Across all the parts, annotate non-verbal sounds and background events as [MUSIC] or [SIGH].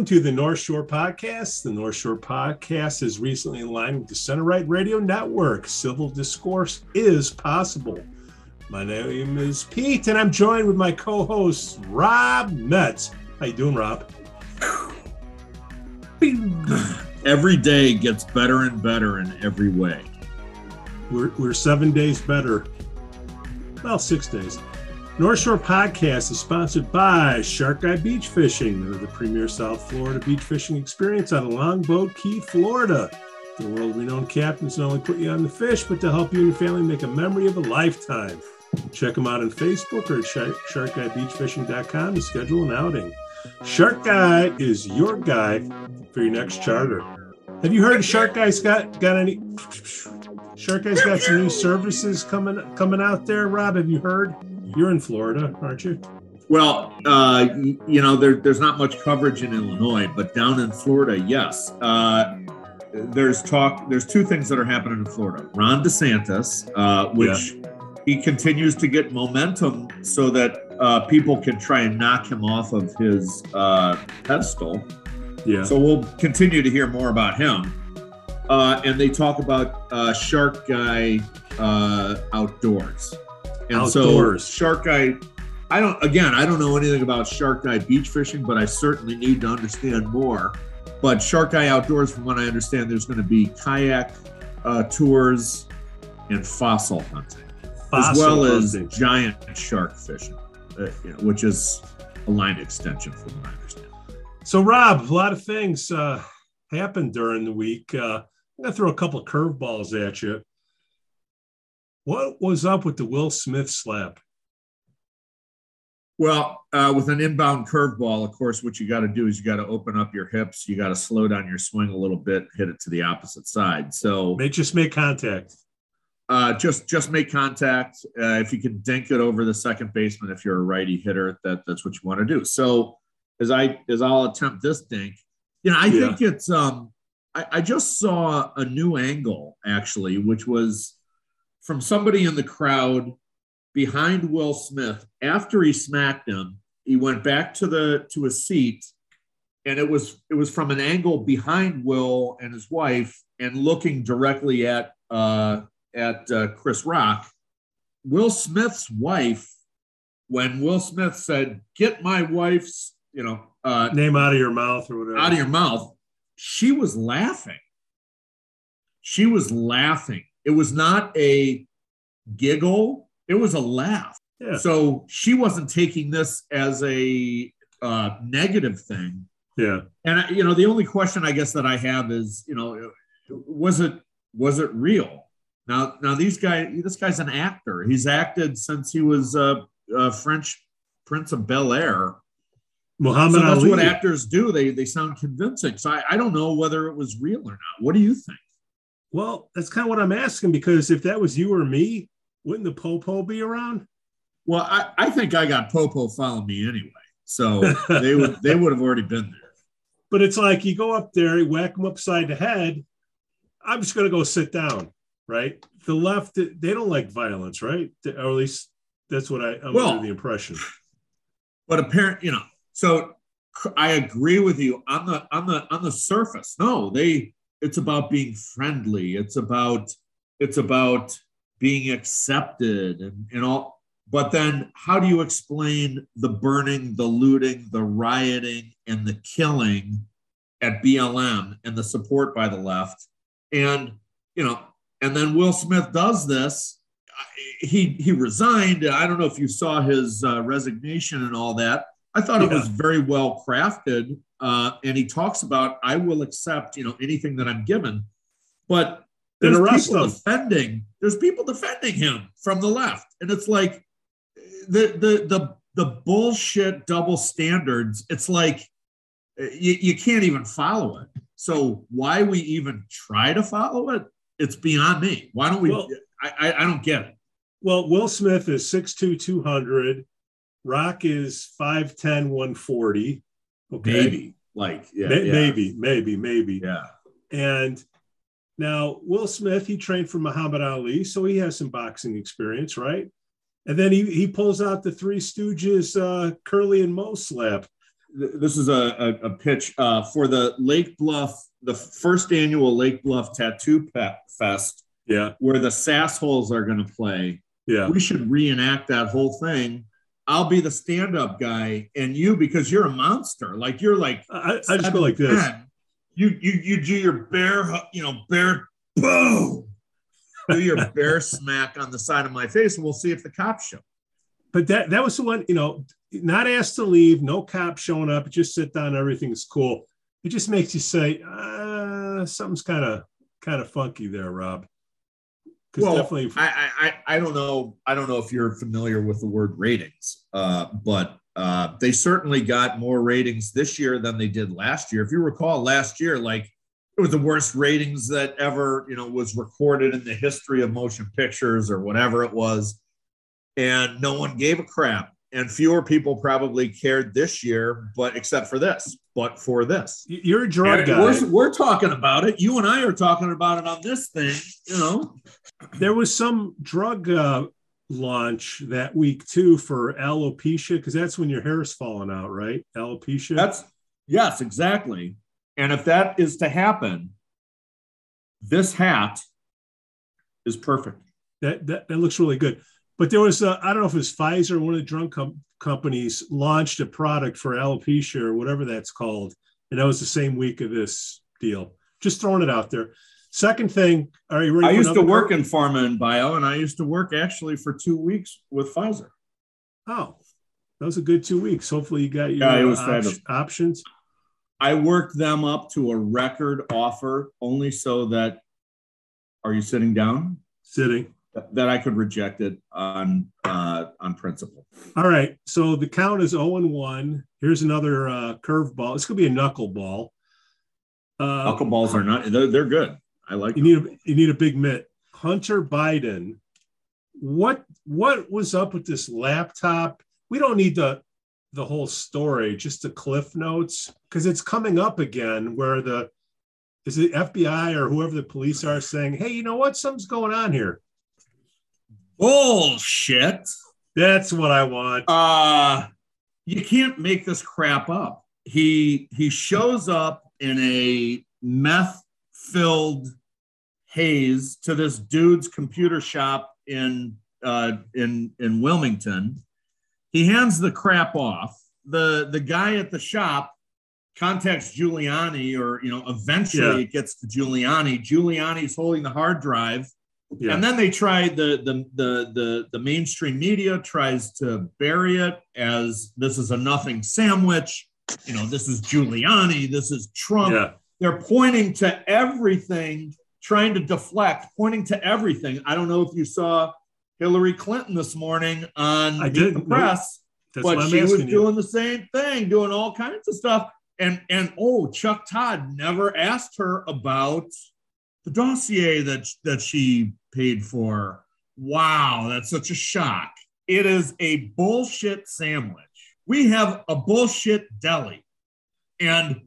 Welcome to the North Shore Podcast. The North Shore Podcast is recently aligned with the Center Right Radio Network. Civil discourse is possible. My name is Pete, and I'm joined with my co-host Rob Metz. How you doing, Rob? Every day gets better and better in every way. We're, we're seven days better. Well, six days. North Shore Podcast is sponsored by Shark Guy Beach Fishing. They're the premier South Florida beach fishing experience out of Longboat Key, Florida. The world renowned captains not only put you on the fish, but to help you and your family make a memory of a lifetime. Check them out on Facebook or at sharkguybeachfishing.com to schedule an outing. Shark Guy is your guy for your next charter. Have you heard Shark Guy's got got any? Shark Guy's got some new services coming coming out there. Rob, have you heard? You're in Florida, aren't you? Well, uh, you know, there, there's not much coverage in Illinois, but down in Florida, yes. Uh, there's talk. There's two things that are happening in Florida. Ron DeSantis, uh, which yeah. he continues to get momentum, so that uh, people can try and knock him off of his uh, pedestal. Yeah. So we'll continue to hear more about him. Uh, and they talk about Shark Guy outdoors. And Outdoors. so Shark Guy I don't again, I don't know anything about Shark Guy beach fishing, but I certainly need to understand more. But Shark Guy Outdoors, from what I understand, there's going to be kayak uh, tours and fossil hunting, fossil as well hunting. as giant shark fishing, uh, you know, which is a line extension from what I understand. So, Rob, a lot of things uh, happened during the week. Uh, I'm going to throw a couple of curveballs at you. What was up with the Will Smith slap? Well, uh, with an inbound curveball, of course, what you got to do is you got to open up your hips. You got to slow down your swing a little bit, hit it to the opposite side. So, may just make contact. Uh, just just make contact. Uh, if you can dink it over the second baseman, if you're a righty hitter, that that's what you want to do. So, as I as I'll attempt this dink, you know, I yeah. think it's um, I, I just saw a new angle actually, which was from somebody in the crowd behind Will Smith after he smacked him. He went back to the to a seat, and it was it was from an angle behind Will and his wife, and looking directly at uh, at uh, Chris Rock. Will Smith's wife, when Will Smith said, "Get my wife's," you know, uh, name out of your mouth or whatever, out of your mouth, she was laughing. She was laughing it was not a giggle, it was a laugh. Yeah. So she wasn't taking this as a uh, negative thing. Yeah. And you know, the only question I guess that I have is, you know, was it was it real? Now, now these guy, this guy's an actor. He's acted since he was a, a Fresh Prince of Bel Air. Muhammad so that's Ali. what actors do. They they sound convincing. So I, I don't know whether it was real or not. What do you think? Well, that's kind of what I'm asking because if that was you or me, wouldn't the popo be around? Well, I, I think I got popo following me anyway, so [LAUGHS] they would they would have already been there. But it's like you go up there, you whack them upside the head. I'm just going to go sit down, right? The left, they don't like violence, right? Or at least that's what I, I'm well, under the impression. But apparent, you know, so I agree with you on the on the on the surface. No, they it's about being friendly. It's about it's about being accepted and, and all. But then how do you explain the burning the looting the rioting and the killing at blm and the support by the left? And you know and then will smith does this. He he resigned. I don't know if you saw his uh, resignation and all that. I thought yeah. it was very well crafted uh, and he talks about I will accept you know anything that I'm given, but there's people defending there's people defending him from the left, and it's like the the the the bullshit double standards. It's like you, you can't even follow it. So why we even try to follow it? It's beyond me. Why don't we? Well- I, I I don't get it. Well, Will Smith is 6'2, 200. Rock is 5'10, 140. Okay. Maybe like yeah, May- yeah, Maybe, maybe, maybe. yeah. And now Will Smith, he trained for Muhammad Ali, so he has some boxing experience, right? And then he he pulls out the Three Stooges, uh, Curly and Moe slap. This is a, a, a pitch uh, for the Lake Bluff, the first annual Lake Bluff Tattoo Fest, Yeah, where the Sassholes are going to play. yeah. We should reenact that whole thing. I'll be the stand-up guy, and you because you're a monster. Like you're like I, I just go like this. 7'10", You you you do your bear, you know, bear boom. Do your [LAUGHS] bear smack on the side of my face, and we'll see if the cops show. But that that was the one, you know, not asked to leave, no cop showing up, just sit down, everything's cool. It just makes you say, uh, something's kind of kind of funky there, Rob. Well, definitely, I, I I I don't know. I don't know if you're familiar with the word ratings, uh, but uh, they certainly got more ratings this year than they did last year. If you recall, last year, like it was the worst ratings that ever you know was recorded in the history of motion pictures or whatever it was, and no one gave a crap. And fewer people probably cared this year, but except for this, but for this. you're a drug guy. We're, we're talking about it. You and I are talking about it on this thing, you know. there was some drug uh, launch that week too for alopecia because that's when your hair is falling out, right? Alopecia. That's yes, exactly. And if that is to happen, this hat is perfect. that, that that looks really good. But there was I don't know if it was Pfizer, or one of the drug com- companies, launched a product for alopecia or whatever that's called, and that was the same week of this deal. Just throwing it out there. Second thing, are you ready? I used to work cur- in pharma and bio, and I used to work actually for two weeks with Pfizer. Oh, that was a good two weeks. Hopefully, you got your Yeah, uh, was op- options. I worked them up to a record offer only so that. Are you sitting down? Sitting. That I could reject it on uh, on principle. All right. So the count is 0 and 1. Here's another uh, curveball. It's going to be a knuckleball. Uh, Knuckleballs are not. They're, they're good. I like. you them. need a, you need a big mitt. Hunter Biden. What what was up with this laptop? We don't need the the whole story, just the cliff notes, because it's coming up again where the is it FBI or whoever the police are saying, hey, you know what? Something's going on here. Bullshit. That's what I want. Uh you can't make this crap up. He he shows up in a meth filled haze to this dude's computer shop in uh in in Wilmington. He hands the crap off. The the guy at the shop contacts Giuliani or you know eventually Yeah. it gets to Giuliani. Giuliani's holding the hard drive. Yeah. And then they try the, the the the the mainstream media tries to bury it as this is a nothing sandwich. You know, this is Giuliani, this is Trump. yeah. They're pointing to everything, trying to deflect, pointing to everything. I don't know if you saw Hillary Clinton this morning on I Meet the press, That's but she was you. doing the same thing, doing all kinds of stuff. And and oh, Chuck Todd never asked her about the dossier that that she paid for. Wow, that's such a shock. It is a bullshit sandwich. We have a bullshit deli, and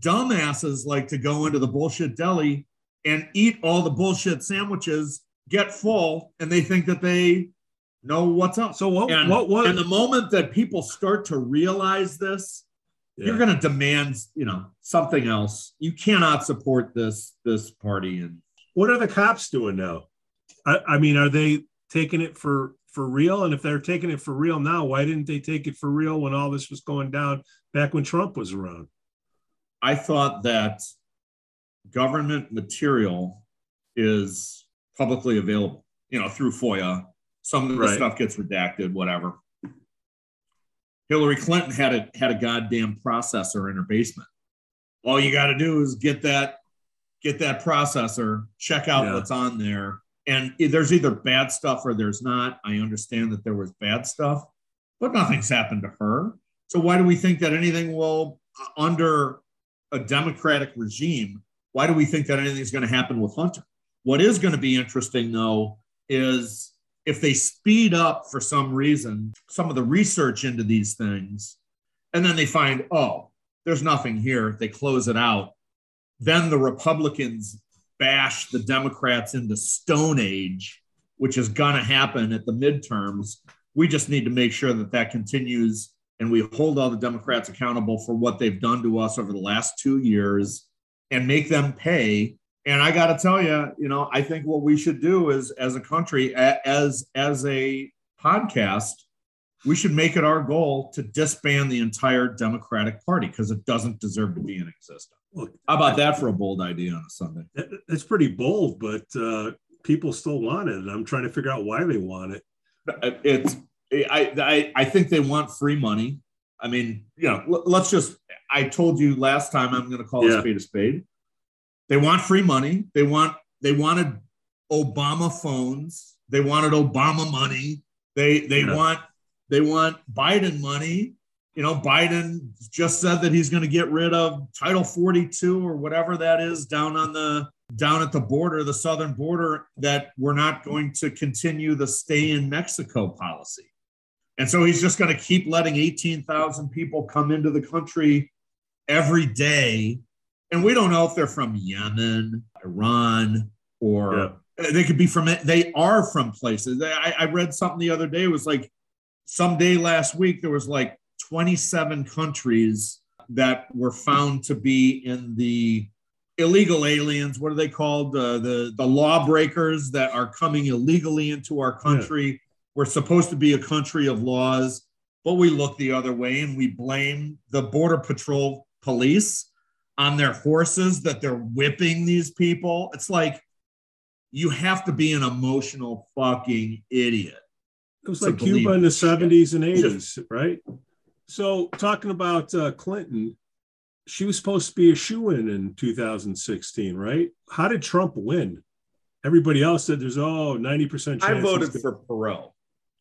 dumbasses like to go into the bullshit deli and eat all the bullshit sandwiches, get full, and they think that they know what's up. So what And, what what and the moment that people start to realize this, Yeah. you're going to demand, you know, something else. You cannot support this this party. And what are the cops doing now? I, I mean, are they taking it for for real? And if they're taking it for real now, why didn't they take it for real when all this was going down back when Trump was around? I thought that government material is publicly available, you know, through FOIA. Some of the Right. stuff gets redacted, whatever. Hillary Clinton had a had a goddamn processor in her basement. All you got to do is get that get that processor, check out Yeah. what's on there, and there's either bad stuff or there's not. I understand that there was bad stuff, but nothing's happened to her. So why do we think that anything will uh, under a democratic regime, why do we think that anything's going to happen with Hunter? What is going to be interesting, though, is if they speed up for some reason some of the research into these things, and then they find, oh, there's nothing here, they close it out, then the Republicans bash the Democrats into Stone Age, which is going to happen at the midterms. We just need to make sure that that continues and we hold all the Democrats accountable for what they've done to us over the last two years and make them pay. And I got to tell you, you know, I think what we should do is, as a country, as as a podcast, we should make it our goal to disband the entire Democratic Party because it doesn't deserve to be in existence. Look, How about that for a bold idea on a Sunday? It's pretty bold, but uh, people still want it, and I'm trying to figure out why they want it. It's I, I, I think they want free money. I mean, you know, let's just, I told you last time, I'm going to call yeah. a spade a spade. They want free money. They want, they wanted Obama phones. They wanted Obama money. They, they yeah. want, they want Biden money. You know, Biden just said that he's going to get rid of Title 42 or whatever that is down on the, down at the border, the southern border, that we're not going to continue the stay in Mexico policy. And so he's just going to keep letting 18,000 people come into the country every day. And we don't know if they're from Yemen, Iran, or yeah. they could be from, they are from places. I, I read something the other day, it was like some day last week, there was like 27 countries that were found to be in the illegal aliens. What are they called? Uh, the the lawbreakers that are coming illegally into our country. Yeah. We're supposed to be a country of laws, but we look the other way and we blame the Border Patrol police on their horses that they're whipping these people. It's like you have to be an emotional fucking idiot. It was like Cuba in the 70s and 80s, right? So, talking about uh, Clinton, she was supposed to be a shoe in in 2016, right? How did Trump win? Everybody else said there's oh 90% chance. I voted for Perot.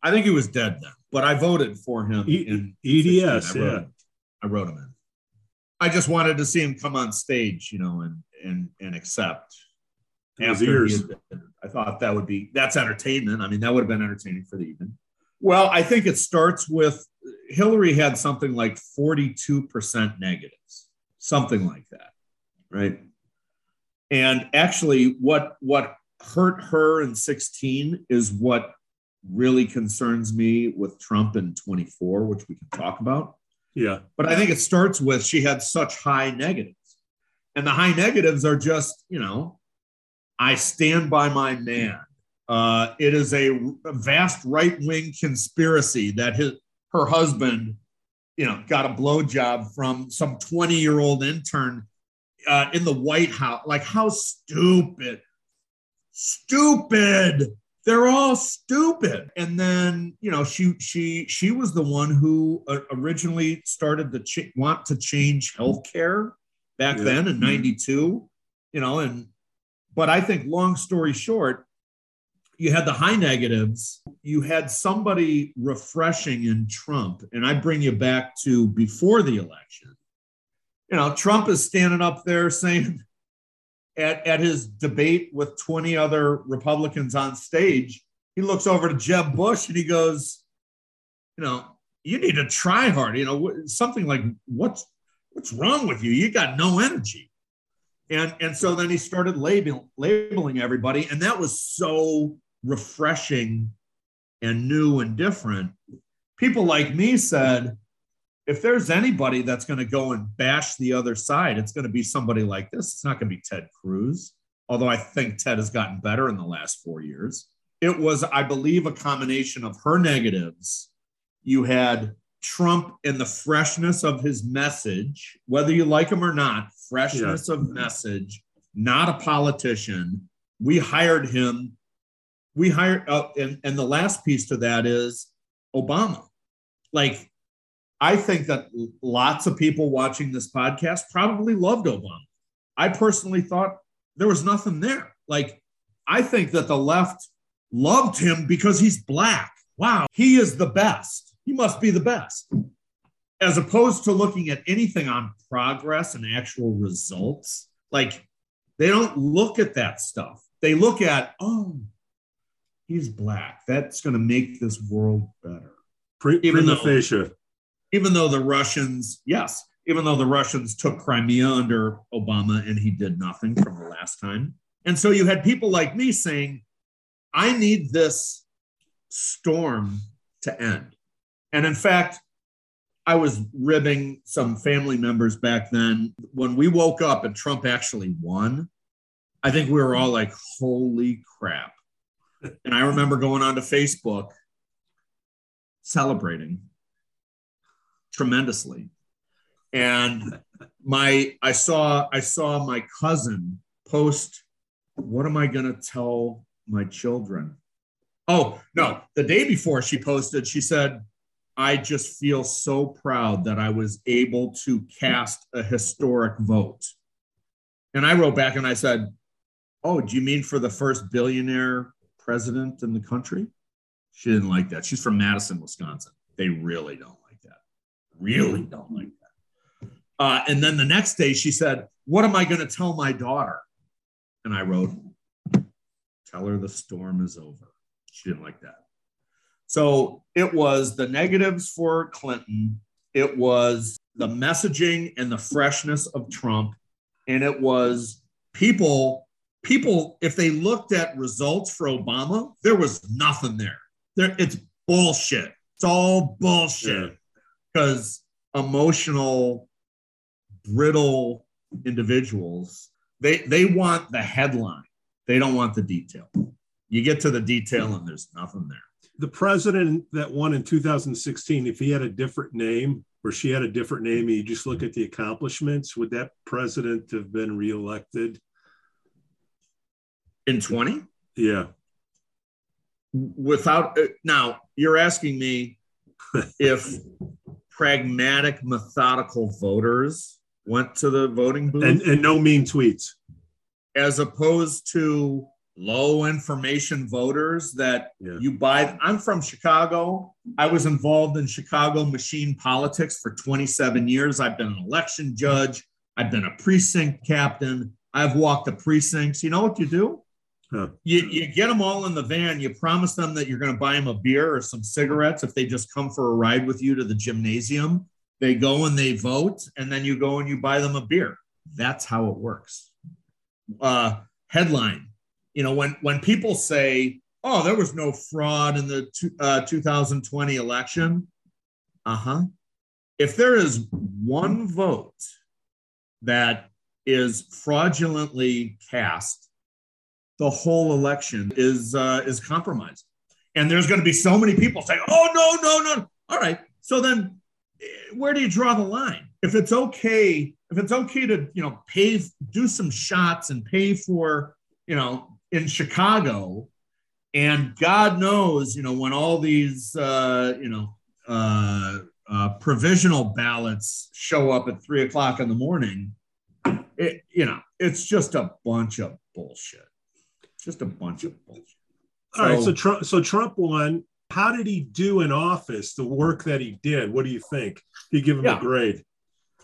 I think he was dead then, but I voted for him e- in EDS. I yeah, him, I wrote him in. I just wanted to see him come on stage, you know, and and and accept. After had, I thought that would be that's entertainment. I mean, that would have been entertaining for the evening. Well, I think it starts with Hillary had something like 42% negatives, something like that, right? And actually, what what hurt her in 16 is what really concerns me with Trump in 24, which we can talk about. Yeah. But I think it starts with she had such high negatives. And the high negatives are just, you know, I stand by my man. Uh, it is a, a vast right wing conspiracy that his, her husband, you know, got a blowjob from some 20 year old intern uh, in the White House. Like, how stupid, stupid they're all stupid and then you know she she she was the one who uh, originally started to ch- want to change healthcare back yeah. then in 92 you know and but i think long story short you had the high negatives you had somebody refreshing in trump and i bring you back to before the election you know trump is standing up there saying [LAUGHS] at, at his debate with 20 other Republicans on stage, he looks over to Jeb Bush and he goes, you know, you need to try hard. You know, something like, what's what's wrong with you? You got no energy. And and so then he started labeling labeling everybody, and that was so refreshing and new and different. People like me said, if there's anybody that's going to go and bash the other side, it's going to be somebody like this. It's not going to be Ted Cruz, although I think Ted has gotten better in the last four years. It was, I believe, a combination of her negatives. You had Trump and the freshness of his message, whether you like him or not, freshness yeah. of message, not a politician. We hired him. We hired, uh, and, and the last piece to that is Obama. Like I think that lots of people watching this podcast probably loved Obama. I personally thought there was nothing there. Like, I think that the left loved him because he's black. Wow, he is the best. He must be the best. as opposed to looking at anything on progress and actual results, like they don't look at that stuff. They look at, oh, he's black. That's going to make this world better. Pre- Even prima though- facie. Even though the Russians, yes, even though the Russians took Crimea under Obama and he did nothing from the last time. And so you had people like me saying, I need this storm to end. And in fact, I was ribbing some family members back then. When we woke up and Trump actually won, I think we were all like, holy crap. And I remember going onto Facebook celebrating tremendously. And my I saw I saw my cousin post, what am I gonna tell my children? Oh, no, the day before she posted, she said, I just feel so proud that I was able to cast a historic vote. And I wrote back and I said, Oh, do you mean for the first billionaire president in the country? She didn't like that. She's from Madison, Wisconsin. They really don't like that. Really don't like that. Uh, and then the next day she said, What am I going to tell my daughter? And I wrote, Tell her the storm is over. She didn't like that. So it was the negatives for Clinton, it was the messaging and the freshness of Trump, and it was people. People, if they looked at results for Obama, there was nothing there. There, it's bullshit. It's all bullshit because emotional, brittle individuals they they want the headline. They don't want the detail. You get to the detail and there's nothing there. The president that won in 2016, if he had a different name or she had a different name, and you just look at the accomplishments, would that president have been reelected? In 20, Yeah. without uh, now, you're asking me [LAUGHS] if pragmatic, methodical voters went to the voting booth And, and no mean tweets. as opposed to low information voters that Yeah. you buy. I'm from Chicago. I was involved in Chicago machine politics for 27 years. I've been an election judge. I've been a precinct captain. I've walked the precincts. You know what you do? Huh. You, you get them all in the van. You promise them that you're going to buy them a beer or some cigarettes if they just come for a ride with you to the gymnasium. They go and they vote, and then you go and you buy them a beer. That's how it works. Uh, headline you know when when people say oh there was no fraud in the two, uh, 2020 election uh-huh if there is one vote that is fraudulently cast the whole election is uh, is compromised. And there's going to be so many people saying oh no no no. All right so then eh, where do you draw the line? If it's okay if it's okay to you know pay do some shots and pay for you know in chicago and god knows you know when all these uh you know uh, uh provisional ballots show up at three o'clock in the morning it you know it's just a bunch of bullshit just a bunch of bullshit All right. So- So Trump, so Trump won. How did he do in office? The work that he did. What do you think? You give him Yeah. a grade.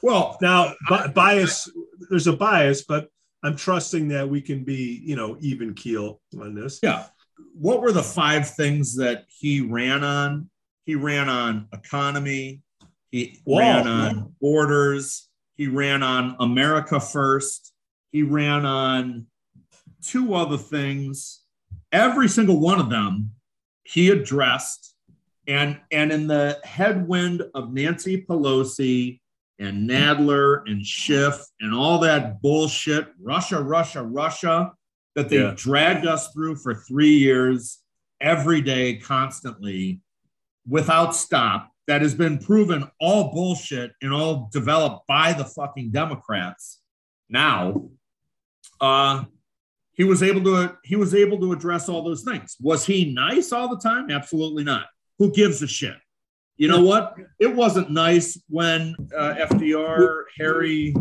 well Now, bi- bias. There's a bias, but I'm trusting that we can be, you know, even keel on this. Yeah. What were the five things that he ran on? He ran on economy. He Wall. ran on borders. He ran on America first. He ran on two other things. Every single one of them he addressed. And, and in the headwind of Nancy Pelosi and Nadler and Schiff and all that bullshit, Russia, Russia, Russia, that they Yeah. dragged us through for three years, every day, constantly, without stop, that has been proven all bullshit and all developed by the fucking Democrats. Now, uh, he was able to he was able to address all those things. Was he nice all the time? Absolutely not. Who gives a shit? You know what? It wasn't nice when uh, FDR, Harry.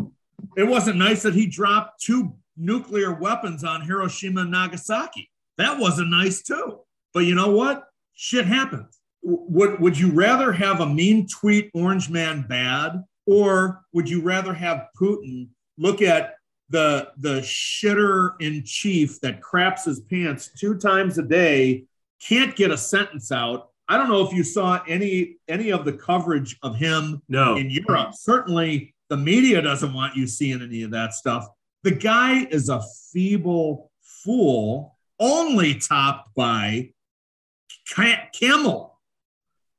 It wasn't nice that he dropped two nuclear weapons on Hiroshima and Nagasaki. That wasn't nice too. But you know what? Shit happens. would would you rather have a mean tweet orange man bad or would you rather have putin look at the the shitter in chief that craps his pants two times a day can't get a sentence out. I don't know if you saw any any of the coverage of him No. in europe. Certainly the media doesn't want you seeing any of that stuff. The guy is a feeble fool only topped by Ca- camel.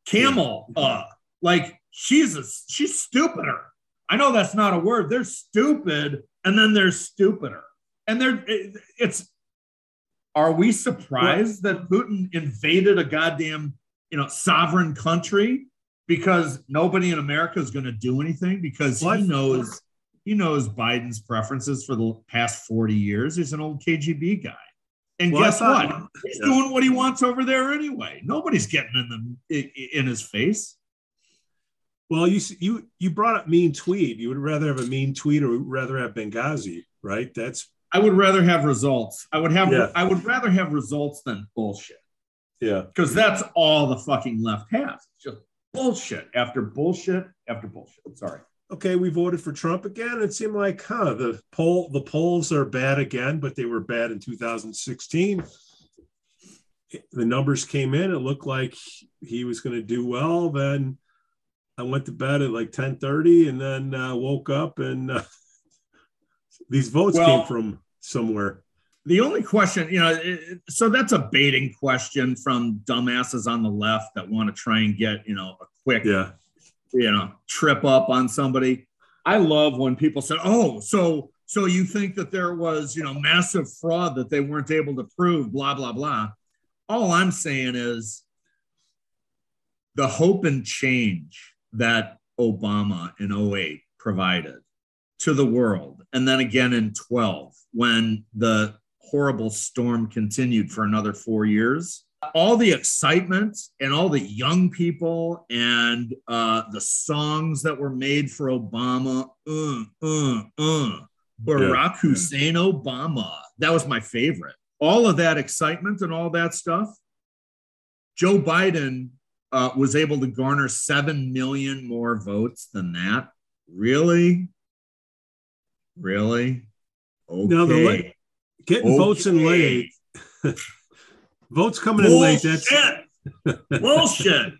Camel uh like she's a she's stupider i know that's not a word. They're stupid and then they're stupider. And they're it- it's are we surprised that putin invaded a goddamn you know sovereign country because nobody in america is going to do anything? Because he knows he knows biden's preferences for the past 40 years. He's an old kgb guy. And Well, guess thought- what? he's Yeah. doing what he wants over there anyway. Nobody's getting in the in his face Well, you you you brought up mean tweet. You would rather have a mean tweet or rather have Benghazi, right? That's I would rather have results. I would have. Yeah. I would rather have results than bullshit yeah. because that's all the fucking left has. It's just bullshit after bullshit after bullshit. Sorry. Okay, we voted for Trump again. It seemed like, huh, the poll the polls are bad again, but they were bad in 2016. The numbers came in. It looked like he was going to do well. Then I went to bed at like 10:30, and then uh, woke up, and uh, [LAUGHS] these votes Well- came from somewhere. The only question, you know, so that's a baiting question from dumbasses on the left that want to try and get, you know, a quick, Yeah, you know, trip up on somebody. I love when people say, "Oh, so so you think that there was, you know, massive fraud that they weren't able to prove, blah blah blah." All I'm saying is the hope and change that Obama in 08 provided to the world, and then again in 12 when the horrible storm continued for another four years all the excitement and all the young people and uh, the songs that were made for Obama. Uh, uh, uh. Barack Hussein Obama. That was my favorite. All of that excitement and all that stuff. Joe Biden uh, was able to garner 7 million more votes than that. Really? Really? Okay. Now, the la- getting votes in late, [LAUGHS] votes coming in late. That's Bullshit. Bullshit.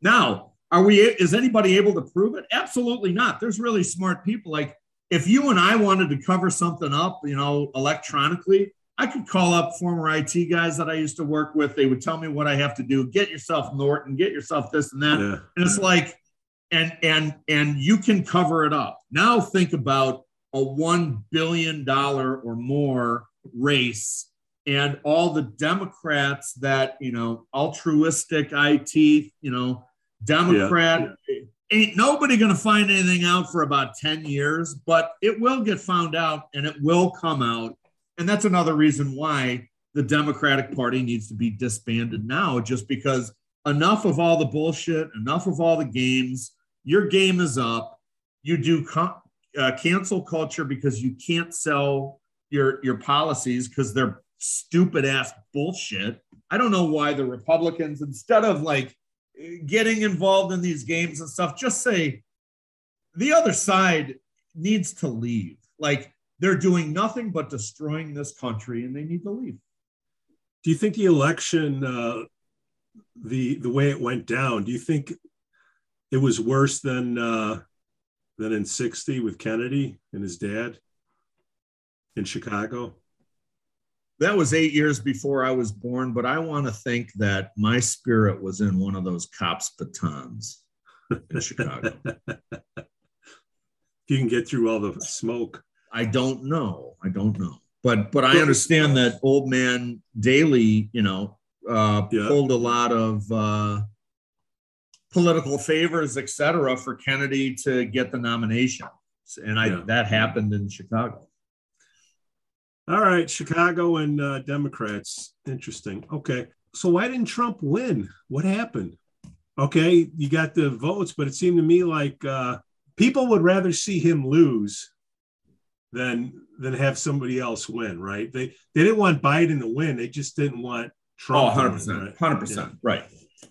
Now, are we? Is anybody able to prove it? Absolutely not. There's really smart people. Like if you and I wanted to cover something up, you know, electronically, I could call up former IT guys that I used to work with. They would tell me what I have to do. Get yourself Norton. Get yourself this and that. yeah. And it's like, and and and you can cover it up. Now think about a one billion dollar or more race and all the Democrats that you know, altruistic IT, you know, Democrat. Ain't nobody going to find anything out for about 10 years, but it will get found out and it will come out. And that's another reason why the Democratic Party needs to be disbanded now, just because enough of all the bullshit, enough of all the games. Your game is up. You do co- uh, cancel culture because you can't sell your your policies because they're stupid ass bullshit. I don't know why the Republicans, instead of like getting involved in these games and stuff, just say the other side needs to leave. Like they're doing nothing but destroying this country and they need to leave. Do you think the election, uh, the the way it went down, do you think it was worse than uh, than in '60 with Kennedy and his dad in Chicago? That was eight years before I was born, but I want to think that my spirit was in one of those cops' batons in Chicago. [LAUGHS] If You can get through all the smoke. I don't know. I don't know. But but I understand that old man Daley, you know, uh, Yeah. pulled a lot of uh, political favors, et cetera, for Kennedy to get the nomination, and I Yeah. that happened in Chicago. All right, Chicago and uh, Democrats. Interesting. Okay. So why didn't Trump win? What happened? Okay, you got the votes, but it seemed to me like uh, people would rather see him lose than than have somebody else win, right? They they didn't want Biden to win. They just didn't want Oh, Trump. to 100 win, percent, right? hundred percent, right.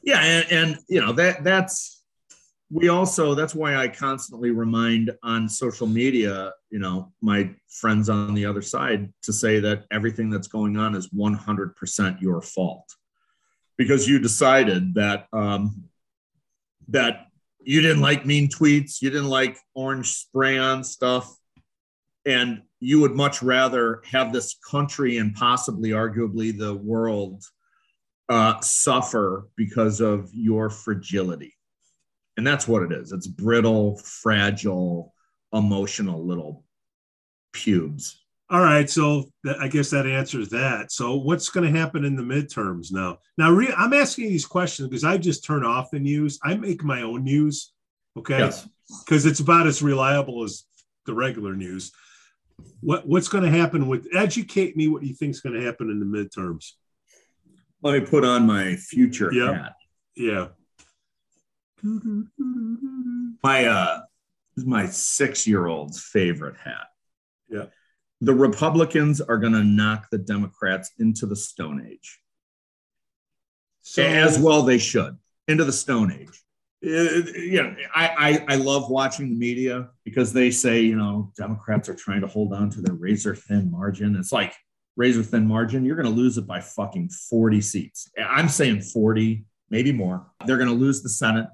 Yeah, and, and you know that that's we also that's why I constantly remind on social media, you know, my friends on the other side to say that everything that's going on is 100% your fault because you decided that um, that you didn't like mean tweets, you didn't like orange spray on stuff, and you would much rather have this country and possibly, arguably, the world uh, suffer because of your fragility. And that's what it is. It's brittle, fragile, emotional little pubes. All right, so I guess that answers that. So, what's going to happen in the midterms now? Now, re- I'm asking these questions because I just turn off the news. I make my own news, okay? Because yes. it's about as reliable as the regular news. What What's going to happen with? Educate me. What do you think is going to happen in the midterms? Let me put on my future yep. hat. Yeah. My uh, my six year old's favorite hat. Yeah the Republicans are going to knock the Democrats into the Stone Age. So, as well, they should into the Stone Age. Uh, yeah, I, I I love watching the media because they say you know Democrats are trying to hold on to their razor thin margin. It's like razor thin margin. You're going to lose it by fucking 40 seats. I'm saying 40, maybe more. They're going to lose the Senate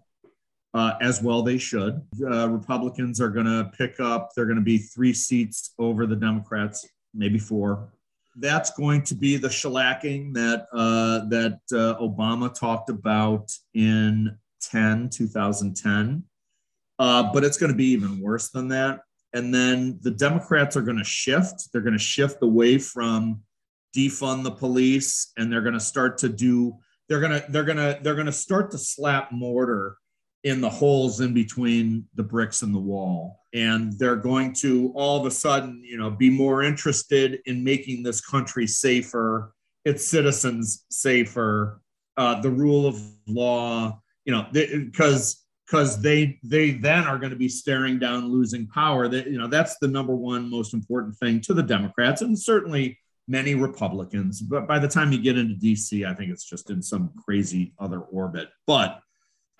uh, as well they should. Uh, Republicans are going to pick up, they're going to be three seats over the Democrats, maybe four. That's going to be the shellacking that uh, that uh, Obama talked about in 10, 2010. Uh, but it's going to be even worse than that. And then the Democrats are going to shift. They're going to shift away from defund the police, and they're going to start to do. They're going to they're going to they're going to start to slap mortar in the holes in between the bricks and the wall and they're going to all of a sudden you know be more interested in making this country safer its citizens safer uh, the rule of law you know because because they they then are going to be staring down losing power that you know that's the number one most important thing to the democrats and certainly many republicans but by the time you get into dc i think it's just in some crazy other orbit but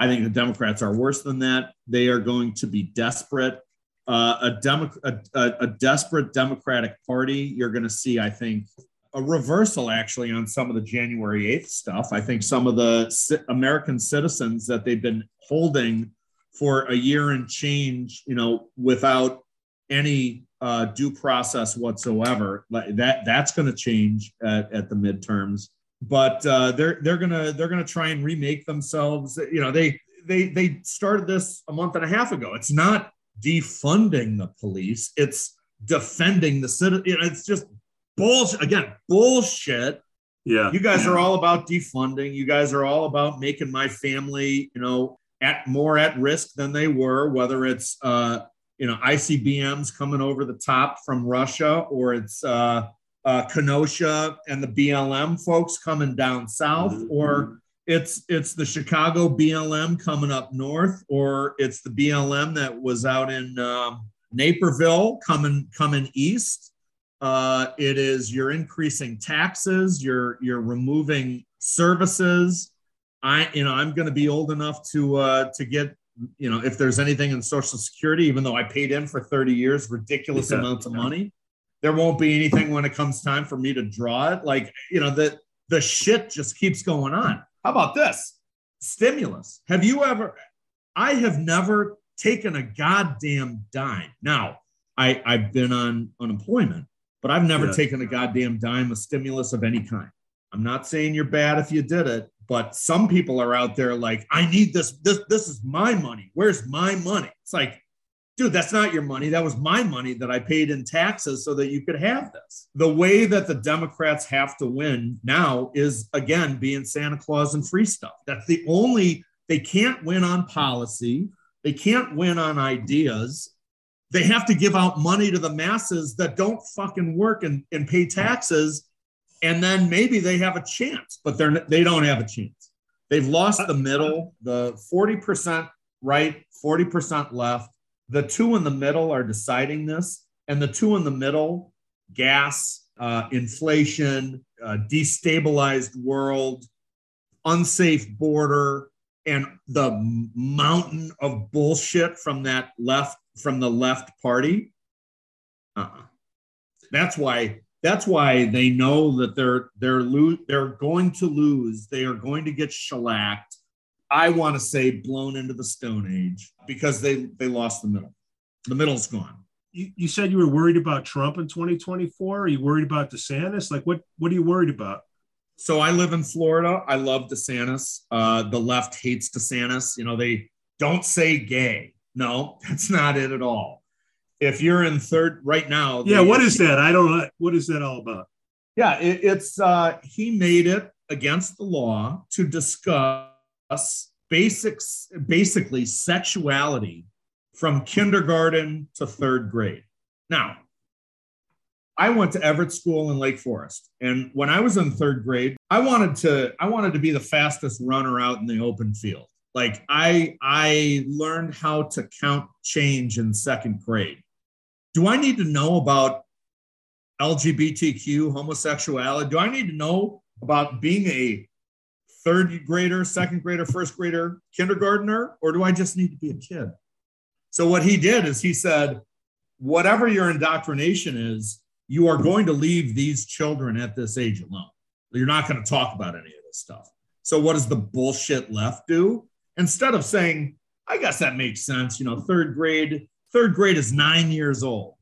I think the Democrats are worse than that. They are going to be desperate. Uh, a, Demo- a, a, a desperate Democratic Party, you're going to see, I think, a reversal actually on some of the January 8th stuff. I think some of the American citizens that they've been holding for a year and change, you know, without any uh, due process whatsoever, that that's going to change at, at the midterms but uh, they're they're gonna they're gonna try and remake themselves. You know, they they they started this a month and a half ago. It's not defunding the police; it's defending the city. You know, it's just bullshit. Again, bullshit. Yeah, you guys are all about defunding. You guys are all about making my family, you know, at more at risk than they were. Whether it's uh, you know ICBMs coming over the top from Russia, or it's uh, uh, Kenosha and the BLM folks coming down south, mm-hmm. or it's it's the Chicago BLM coming up north, or it's the BLM that was out in um, Naperville coming coming east. Uh, it is you're increasing taxes, you're you're removing services. I you know I'm going to be old enough to uh, to get you know if there's anything in Social Security, even though I paid in for 30 years, ridiculous yeah. amounts of money there won't be anything when it comes time for me to draw it. Like, you know, the the shit just keeps going on. How about this? Stimulus. Have you ever I have never taken a goddamn dime. Now, I, I've been on unemployment, but I've never yeah. taken a goddamn dime of stimulus of any kind. I'm not saying you're bad if you did it, but some people are out there like, I need this, this, this is my money. Where's my money? It's like, dude, that's not your money. That was my money that I paid in taxes so that you could have this. The way that the Democrats have to win now is again being Santa Claus and free stuff. That's the only, they can't win on policy, they can't win on ideas. They have to give out money to the masses that don't fucking work and, and pay taxes. And then maybe they have a chance, but they're they don't have a chance. They've lost the middle, the 40% right, 40% left the two in the middle are deciding this, and the two in the middle, gas, uh, inflation, uh, destabilized world, unsafe border and the mountain of bullshit from that left from the left party. Uh-uh. That's why that's why they know that they're they're lo- they're going to lose. They are going to get shellacked. I want to say blown into the Stone Age because they they lost the middle. The middle's gone. You, you said you were worried about Trump in 2024. Are you worried about DeSantis? Like what what are you worried about? So I live in Florida. I love DeSantis. Uh, the left hates DeSantis. You know, they don't say gay. No, [LAUGHS] that's not it at all. If you're in third right now, yeah, what is that? I don't know. What is that all about? Yeah, it, it's uh, he made it against the law to discuss basics, basically sexuality from kindergarten to third grade. Now, I went to Everett School in Lake Forest, and when I was in third grade, I wanted to I wanted to be the fastest runner out in the open field. Like I I learned how to count change in second grade. Do I need to know about LGBTQ, homosexuality? Do I need to know about being a third grader, second grader, first grader, kindergartner, or do I just need to be a kid? So what he did is he said, whatever your indoctrination is, you are going to leave these children at this age alone. You're not going to talk about any of this stuff. So, what does the bullshit left do? Instead of saying, I guess that makes sense, you know, third grade, third grade is nine years old.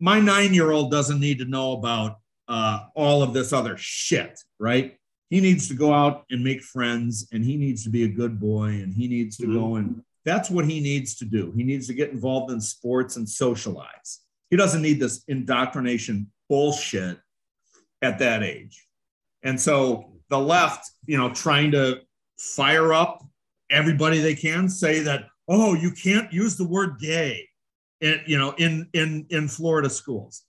My nine year old doesn't need to know about uh, all of this other shit, right? He needs to go out and make friends and he needs to be a good boy and he needs to mm-hmm. go and that's what he needs to do. He needs to get involved in sports and socialize. He doesn't need this indoctrination bullshit at that age. And so the left, you know, trying to fire up everybody they can, say that, oh, you can't use the word gay in, you know, in in in Florida schools.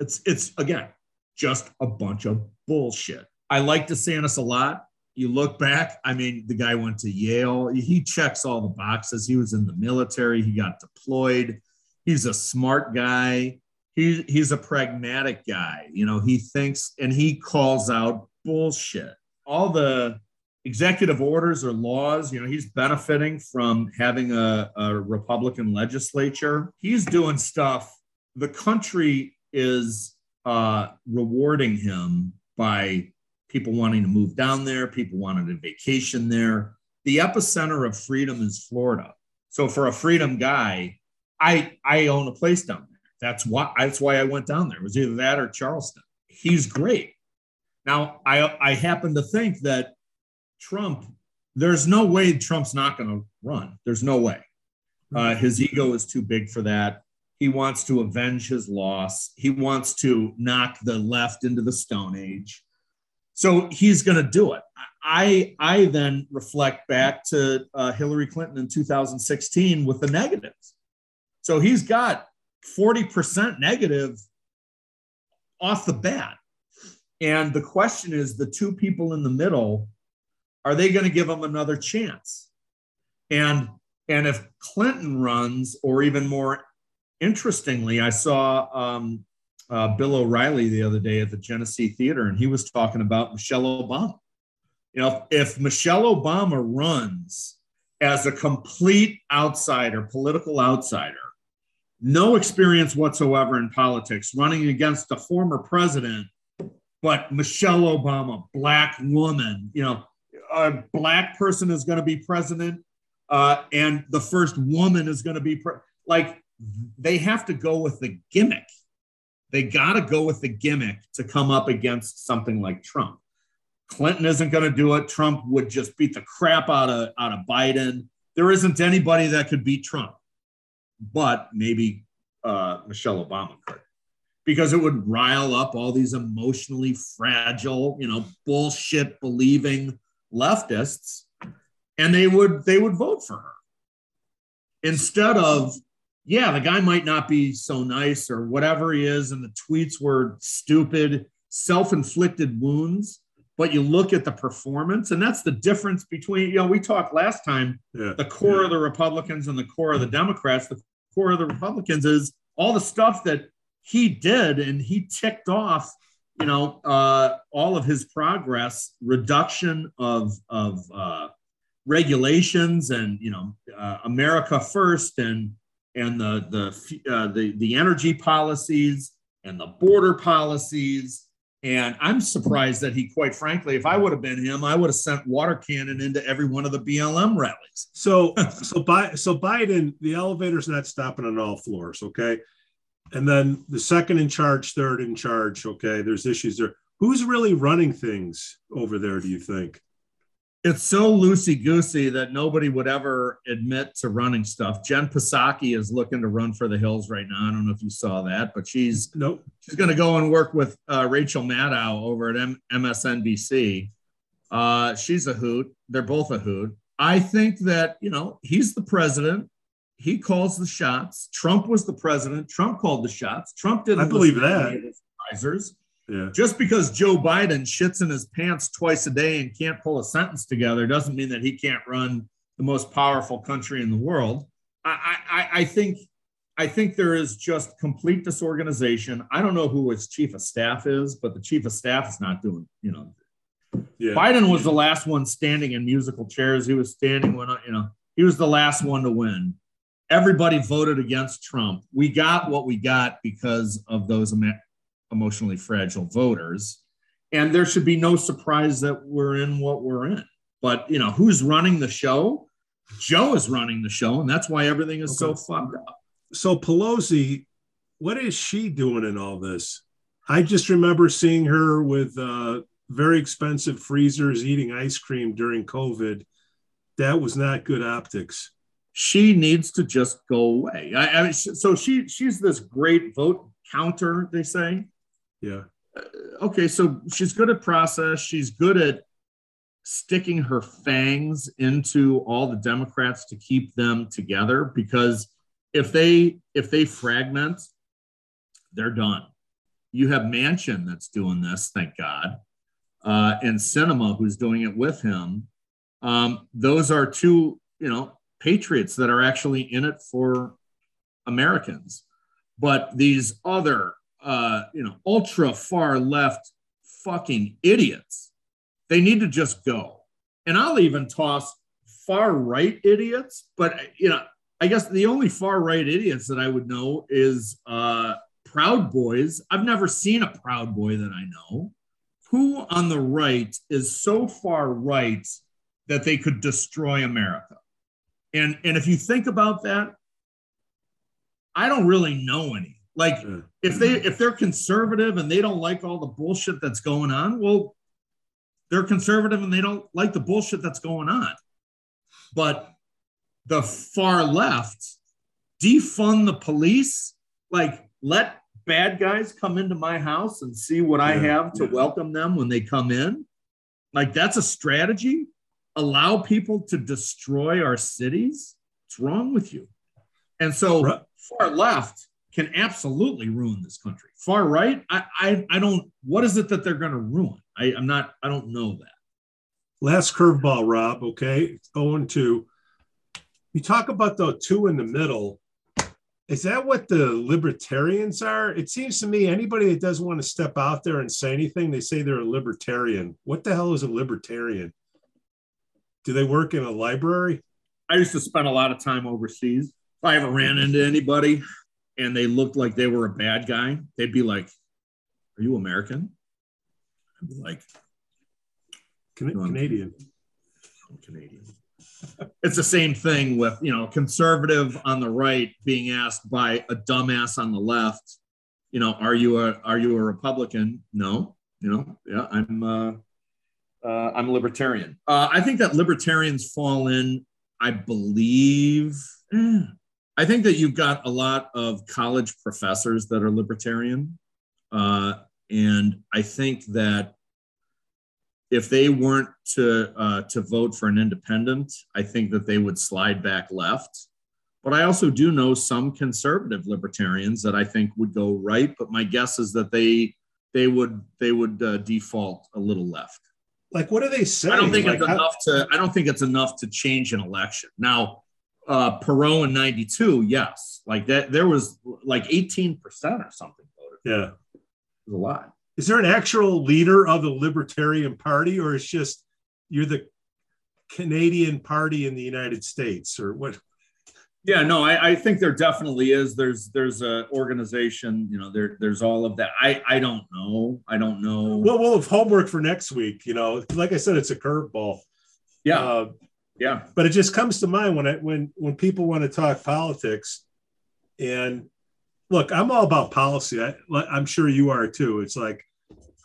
It's it's again just a bunch of bullshit. I like DeSantis a lot. You look back, I mean, the guy went to Yale. He checks all the boxes. He was in the military, he got deployed he's a smart guy. He, he's a pragmatic guy. You know, he thinks and he calls out bullshit. All the executive orders or laws, you know, he's benefiting from having a, a Republican legislature. He's doing stuff. The country is uh, rewarding him by people wanting to move down there, people wanting to vacation there. The epicenter of freedom is Florida. So for a freedom guy, I I own a place down there. That's why that's why I went down there. It was either that or Charleston. He's great. Now I I happen to think that Trump. There's no way Trump's not going to run. There's no way. Uh, his ego is too big for that. He wants to avenge his loss. He wants to knock the left into the Stone Age. So he's going to do it. I I then reflect back to uh, Hillary Clinton in 2016 with the negatives. So he's got 40% negative off the bat. And the question is the two people in the middle, are they going to give him another chance? And and if Clinton runs, or even more interestingly, I saw um, uh, Bill O'Reilly the other day at the Genesee Theater, and he was talking about Michelle Obama. You know, if Michelle Obama runs as a complete outsider, political outsider, no experience whatsoever in politics, running against a former president, but Michelle Obama, black woman, you know, a black person is going to be president, uh, and the first woman is going to be pre- like they have to go with the gimmick. They got to go with the gimmick to come up against something like Trump. Clinton isn't going to do it. Trump would just beat the crap out of out of Biden. There isn't anybody that could beat Trump but maybe uh, Michelle Obama could, because it would rile up all these emotionally fragile, you know, bullshit believing leftists, and they would they would vote for her instead of yeah, the guy might not be so nice or whatever he is, and the tweets were stupid, self inflicted wounds. But you look at the performance, and that's the difference between, you know, we talked last time yeah. the core yeah. of the Republicans and the core of the Democrats. The core of the Republicans is all the stuff that he did and he ticked off you know, uh, all of his progress, reduction of of uh, regulations, and you know, uh, America first, and and the the uh, the the energy policies and the border policies. And I'm surprised that he, quite frankly, if I would have been him, I would have sent water cannon into every one of the BLM rallies. So, so by so Biden, the elevator's not stopping on all floors. Okay, and then the second in charge, third in charge. Okay, there's issues there. Who's really running things over there? Do you think? It's so loosey goosey that nobody would ever admit to running stuff. Jen Psaki is looking to run for the hills right now. I don't know if you saw that, but she's nope. She's going to go and work with uh, Rachel Maddow over at M- MSNBC. Uh, she's a hoot. They're both a hoot. I think that you know he's the president he calls the shots. Trump was the president. Trump called the shots. Trump didn't. I believe that. Advisors. Yeah. Just because Joe Biden shits in his pants twice a day and can't pull a sentence together doesn't mean that he can't run the most powerful country in the world. I, I, I think I think there is just complete disorganization. I don't know who his chief of staff is, but the chief of staff is not doing, you know. Yeah. Biden was the last one standing in musical chairs. He was standing when, you know, he was the last one to win everybody voted against Trump. We got what we got because of those emotionally fragile voters. And there should be no surprise that we're in what we're in. But, you know, who's running the show? Joe is running the show, and that's why everything is okay. so fucked up. So, Pelosi, what is she doing in all this? I just remember seeing her with uh, very expensive freezers eating ice cream during COVID. That was not good optics she needs to just go away. I, I mean, so she she's this great vote counter, they say. Yeah. Uh, okay, so she's good at process. She's good at sticking her fangs into all the Democrats to keep them together because if they if they fragment, they're done. You have Manchin that's doing this, thank God, uh, and Sinema who's doing it with him. Um, those are two, you know, patriots that are actually in it for Americans. But these other, uh, you know, ultra far left fucking idiots, they need to just go. And I'll even toss far right idiots, but, you know, I guess the only far right idiots that I would know is uh, Proud Boys. I've never seen a Proud Boy that I know. Who on the right is so far right that they could destroy America? And and if you think about that, I don't really know any. Like if they if they're conservative and they don't like all the bullshit that's going on, well, they're conservative and they don't like the bullshit that's going on. But the far left defund the police, like let bad guys come into my house and see what I have to welcome them when they come in. Like that's a strategy allow people to destroy our cities? What's wrong with you? And so right. far left can absolutely ruin this country. Far right, I, I, I don't. What is it that they're going to ruin? I, I'm not. I don't know that. Last curveball, Rob. Okay, going to. You talk about the two in the middle. Is that what the libertarians are? It seems to me anybody that doesn't want to step out there and say anything, they say they're a libertarian. What the hell is a libertarian? Do they work in a library? I used to spend a lot of time overseas. If I ever ran into anybody and they looked like they were a bad guy, they'd be like, Are you American? I'd be like, Can- Canadian. I'm Canadian. it's the same thing with, you know, conservative on the right being asked by a dumbass on the left, you know, are you a are you a Republican? No, you know, yeah, I'm uh uh, I'm a libertarian. Uh, I think that libertarians fall in, I believe, eh, I think that you've got a lot of college professors that are libertarian. Uh, and I think that if they weren't to, uh, to vote for an independent, I think that they would slide back left. But I also do know some conservative libertarians that I think would go right. But my guess is that they they would they would uh, default a little left like what are they saying? I don't think like, it's how- enough to. I don't think it's enough to change an election. Now, uh, Perot in '92, yes, like that. There was like 18 percent or something voted. Yeah, it was a lot. is there an actual leader of the Libertarian Party, or it's just you're the Canadian Party in the United States, or what? Yeah, no, I, I think there definitely is. There's there's a organization, you know, there there's all of that. I I don't know. I don't know. Well, we'll have homework for next week. You know, like I said, it's a curveball. Yeah, Uh, yeah. but it just comes to mind when I when when people want to talk politics, and look, I'm all about policy. I, I'm sure you are too. It's like,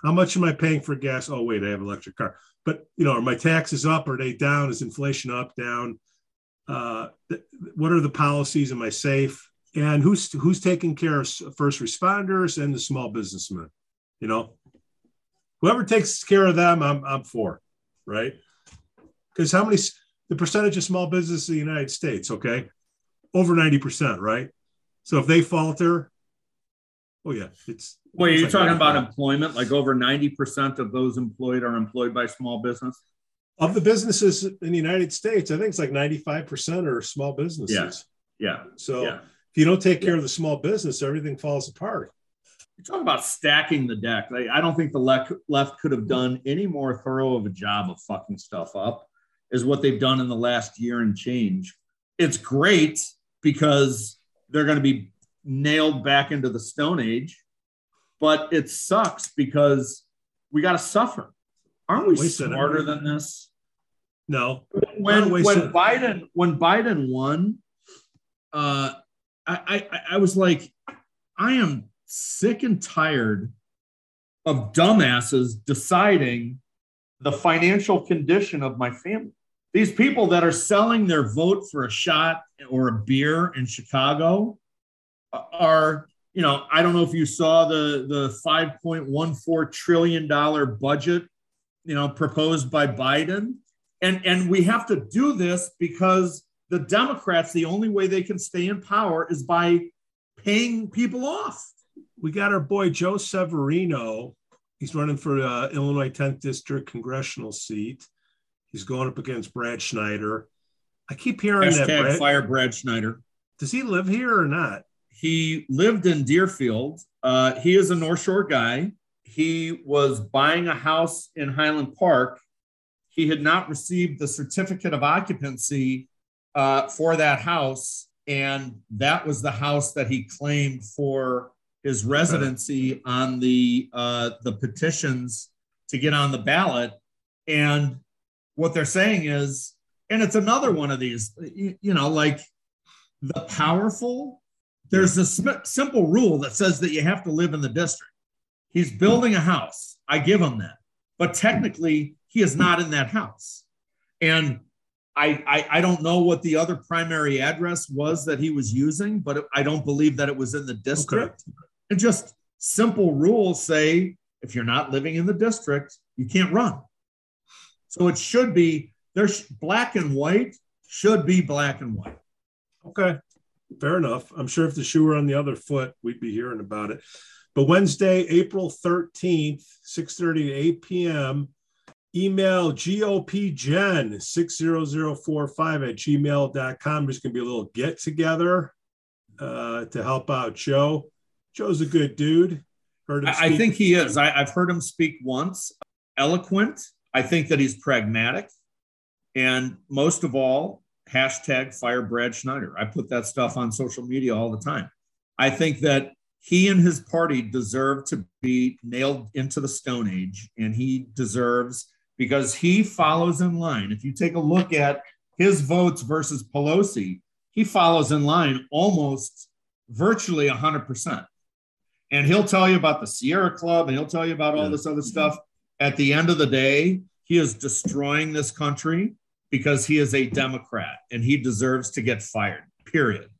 how much am I paying for gas? Oh wait, I have an electric car. But you know, are my taxes up? Are they down? Is inflation up, down? Uh, what are the policies? Am I safe? And who's who's taking care of first responders and the small businessmen? You know, whoever takes care of them, I'm I'm for, right? Because how many the percentage of small business in the United States? Okay, over ninety percent, right? So if they falter, oh yeah, it's Wait, it's you're like talking about employment? Like over 90% of those employed are employed by small business? Of the businesses in the United States, I think it's like 95% are small businesses. Yeah. yeah. So Yeah. if you don't take care of the small business, everything falls apart. You're talking about stacking the deck. Like, I don't think the left, left could have done any more thorough of a job of fucking stuff up as what they've done in the last year and change. It's great because they're going to be nailed back into the Stone Age, but it sucks because we got to suffer. Aren't we smarter than this? No, when when. Biden when Biden won, uh, I, I I was like, I am sick and tired of dumbasses deciding the financial condition of my family. These people that are selling their vote for a shot or a beer in Chicago are, you know, I don't know if you saw the the 5.14 trillion dollar budget, you know, proposed by Biden. And and we have to do this because the Democrats, the only way they can stay in power is by paying people off. we got our boy Joe Severino. He's running for uh, Illinois 10th District congressional seat. He's going up against Brad Schneider. I keep hearing that. Brad, fire Brad Schneider. does he live here or not? He lived in Deerfield. Uh, he is a North Shore guy. He was buying a house in Highland Park. He had not received the certificate of occupancy uh, for that house. And that was the house that he claimed for his residency on the uh, the petitions to get on the ballot. And what they're saying is, and it's another one of these, you, you know, like the powerful. There's a sm- simple rule that says that you have to live in the district. He's building a house. I give him that, but technically he is not in that house. And I, I I don't know what the other primary address was that he was using, but I don't believe that it was in the district. And just simple rules say if you're not living in the district, you can't run. So it should be there's black and white should be black and white. Okay, fair enough. I'm sure if the shoe were on the other foot, we'd be hearing about it. But Wednesday, April 13th, 6:30 to 8 p.m. Email GOPGen60045 at gmail.com. There's going to be a little get together uh, to help out Joe. Joe's a good dude. Heard him I, I think he is. I, I've heard him speak once. Eloquent. I think that he's pragmatic. And most of all, hashtag fire Brad Schneider. I put that stuff on social media all the time. I think that he and his party deserve to be nailed into the Stone Age, and he deserves because he follows in line. If you take a look at his votes versus Pelosi, he follows in line almost virtually 100%. And he'll tell you about the Sierra Club and he'll tell you about all this other mm-hmm. stuff. At the end of the day, he is destroying this country because he is a Democrat and he deserves to get fired, period.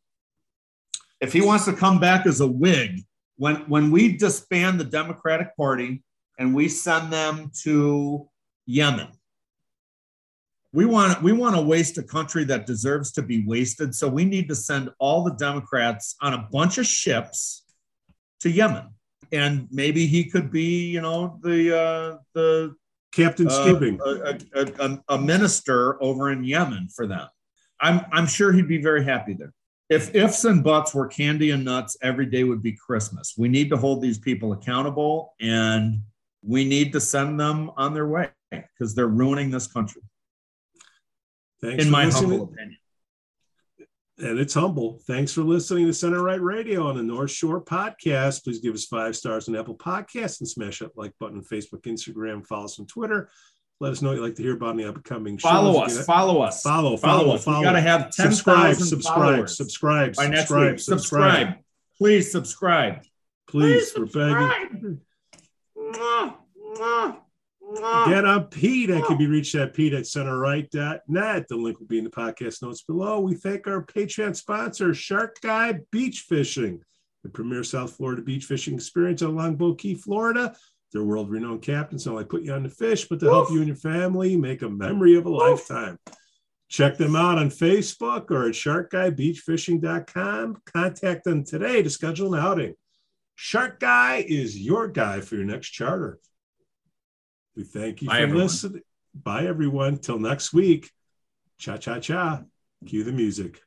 If he wants to come back as a Whig, when, when we disband the Democratic Party and we send them to Yemen, we want we want to waste a country that deserves to be wasted. So we need to send all the Democrats on a bunch of ships to Yemen, and maybe he could be, you know, the uh, the Captain uh, a, a, a, a minister over in Yemen for them. I'm I'm sure he'd be very happy there. If ifs and buts were candy and nuts, every day would be Christmas. We need to hold these people accountable and we need to send them on their way because they're ruining this country. Thanks in my listening. humble opinion. And it's humble. Thanks for listening to Center Right Radio on the North Shore Podcast. Please give us five stars on Apple Podcasts and smash that like button on Facebook, Instagram, follow us on Twitter. Let us know what you'd like to hear about the upcoming shows. Follow us. Follow us. Follow, Follow follow, us. follow. We got to have ten subscribe, thousand subscribe, subscribe, by next subscribe, week. Subscribe. Please subscribe. Please, Please we're begging. Mwah, mwah, mwah. Get on Pete. I can be reached at Pete at centerright.net. The link will be in the podcast notes below. We thank our Patreon sponsor, Shark Guy Beach Fishing, the premier South Florida beach fishing experience on Longboat Key, Florida. They're world renowned captains. So I put you on the fish, but to help you and your family make a memory of a lifetime. Check them out on Facebook or at sharkguybeachfishing.com. Contact them today to schedule an outing. Shark Guy is your guy for your next charter. We thank you Bye, for everyone. listening. Bye, everyone. Till next week. Cha cha cha. Cue the music.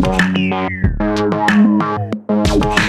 Thank you. Thank